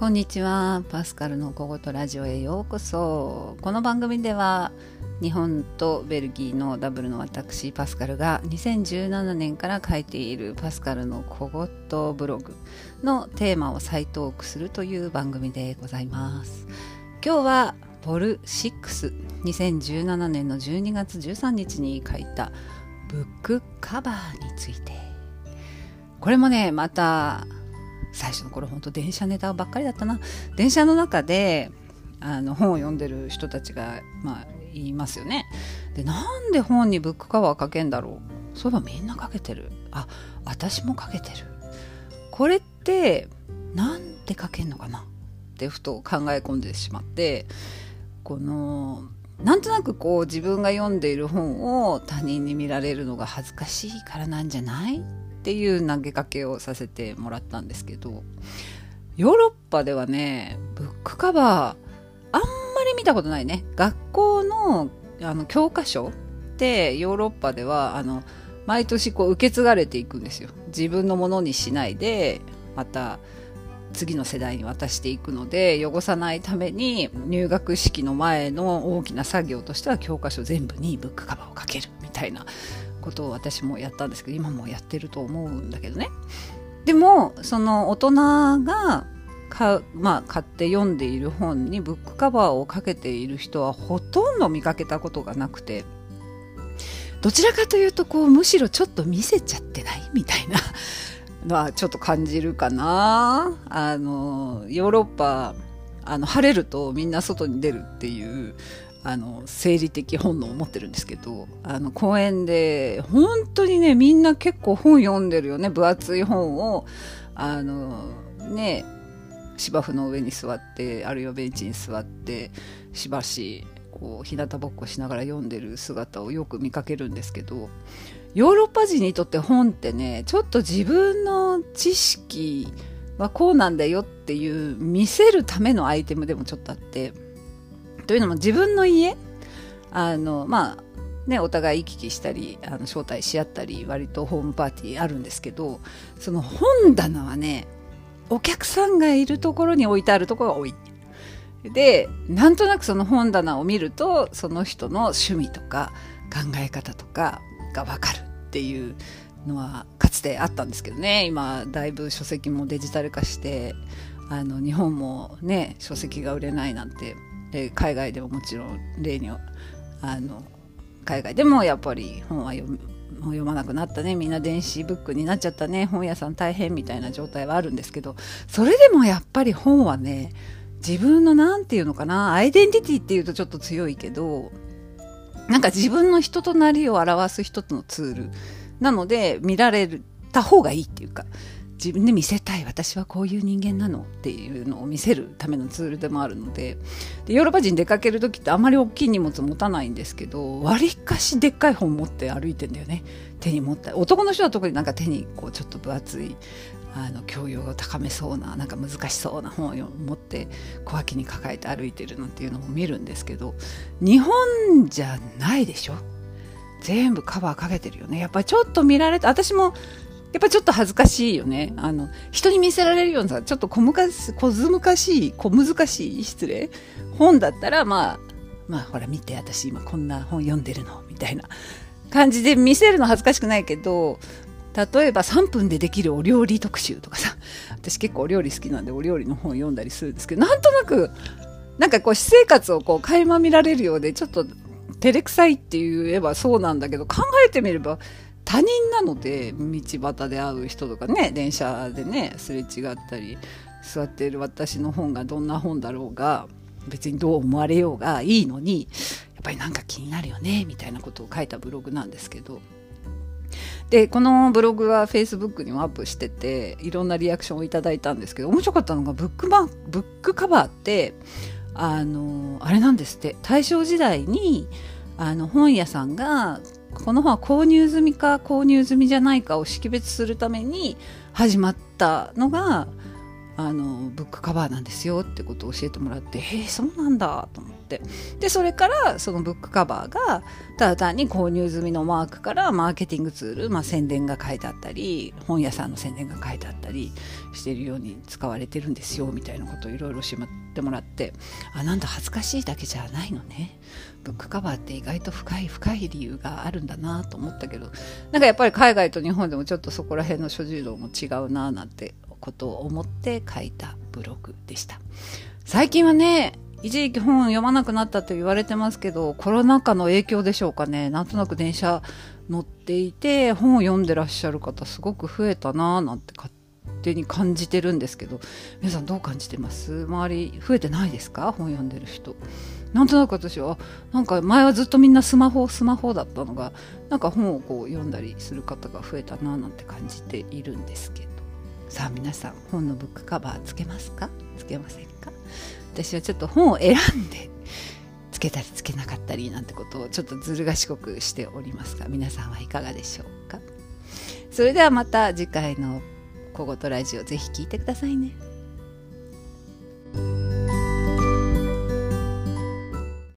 こんにちは。パスカルの小言ラジオへようこそ。この番組では日本とベルギーのダブルの私パスカルが2017年から書いているパスカルの小言ブログのテーマを再トークするという番組でございます。今日はボル62017年の12月13日に書いたブックカバーについて。これもねまた最初の頃本当電車ネタばっかりだったな。電車の中であの本を読んでる人たちがまあいますよね。でなんで本にブックカバーかけんだろう。そういえばみんなかけてる。あ私もかけてる。これってなんでかけんのかな。ってふと考え込んでしまってこのなんとなくこう自分が読んでいる本を他人に見られるのが恥ずかしいからなんじゃないっていう投げかけをさせてもらったんですけどヨーロッパではねブックカバーあんまり見たことないね。学校のあの教科書ってヨーロッパではあの毎年こう受け継がれていくんですよ。自分のものにしないでまた次の世代に渡していくので汚さないために入学式の前の大きな作業としては教科書全部にブックカバーをかけるみたいなことを私もやったんですけど今もやってると思うんだけどね。でもその大人がか、まあ、買って読んでいる本にブックカバーをかけている人はほとんど見かけたことがなくてどちらかというとこうむしろちょっと見せちゃってない？みたいなのはちょっと感じるかな。あのヨーロッパあの晴れるとみんな外に出るっていうあの生理的本能を持ってるんですけどあの公園で本当にねみんな結構本読んでるよね分厚い本をあのね芝生の上に座ってあるいはベンチに座ってしばしこう日向ぼっこしながら読んでる姿をよく見かけるんですけどヨーロッパ人にとって本ってねちょっと自分の知識はこうなんだよっていう見せるためのアイテムでもちょっとあってというのも自分の家あのまあね、お互い行き来したりあの招待し合ったり割とホームパーティーあるんですけどその本棚はねお客さんがいるところに置いてあるところが多い。でなんとなくその本棚を見るとその人の趣味とか考え方とかが分かるっていうのはかつてあったんですけどね今だいぶ書籍もデジタル化してあの日本もね書籍が売れないなんてで海外でももちろん例にあの海外でもやっぱり本は読読まなくなったね。みんな電子ブックになっちゃったね。本屋さん大変みたいな状態はあるんですけどそれでもやっぱり本はね自分の何て言うのかなアイデンティティっていうとちょっと強いけどなんか自分の人となりを表す一つのツールなので見られた方がいいっていうか自分で見せたい私はこういう人間なのっていうのを見せるためのツールでもあるのででヨーロッパ人出かける時ってあまり大きい荷物持たないんですけどわりかしでっかい本持って歩いてんだよね。手に持った。男の人は特になんか手にこうちょっと分厚いあの教養が高めそうななんか難しそうな本を持って小脇に抱えて歩いてるなんていうのも見るんですけど日本じゃないでしょ。全部カバーかけてるよね。やっぱりちょっと見られて私もやっぱちょっと恥ずかしいよね。あの、人に見せられるようなさ、ちょっと小難し、小難しい、小難しい、失礼。本だったら、まあ、まあ、ほら見て、私今こんな本読んでるの、みたいな感じで見せるの恥ずかしくないけど、例えば3分でできるお料理特集とかさ、私結構お料理好きなんでお料理の本読んだりするんですけど、なんとなく、なんかこう私生活をこう垣間見られるようで、ちょっと照れくさいって言えばそうなんだけど、考えてみれば、他人なので道端で会う人とかね電車でねすれ違ったり座っている私の本がどんな本だろうが別にどう思われようがいいのにやっぱりなんか気になるよねみたいなことを書いたブログなんですけど。でこのブログは Facebook にもアップしてていろんなリアクションをいただいたんですけど面白かったのがブックバブックカバーってあのあれなんですって。大正時代にあの本屋さんがこの本は購入済みか購入済みじゃないかを識別するために始まったのがあのブックカバーなんですよってことを教えてもらってへえ、そうなんだと思って。でそれからそのブックカバーがただ単に購入済みのマークからマーケティングツール、まあ、宣伝が書いてあったり本屋さんの宣伝が書いてあったりしてるように使われてるんですよみたいなことをいろいろ教えてもらって。あなんだ恥ずかしいだけじゃないのね。ブックカバーって意外と深い深い理由があるんだなと思ったけど。なんかやっぱり海外と日本でもちょっとそこら辺の諸事情も違うななんてことを思って書いたブログでした。最近はね一時期本読まなくなったと言われてますけどコロナ禍の影響でしょうかね。なんとなく電車乗っていて本を読んでらっしゃる方すごく増えたなーなんて勝手に感じてるんですけど皆さんどう感じてます？周り増えてないですか？本読んでる人。なんとなく私はなんか前はずっとみんなスマホスマホだったのがなんか本をこう読んだりする方が増えたななんて感じているんですけど。さあ皆さん本のブックカバーつけますか？つけませんか？私はちょっと本を選んでつけたりつけなかったりなんてことをちょっとずる賢くしておりますが皆さんはいかがでしょうか？それではまた次回の「小言ラジオ」ぜひ聴いてくださいね。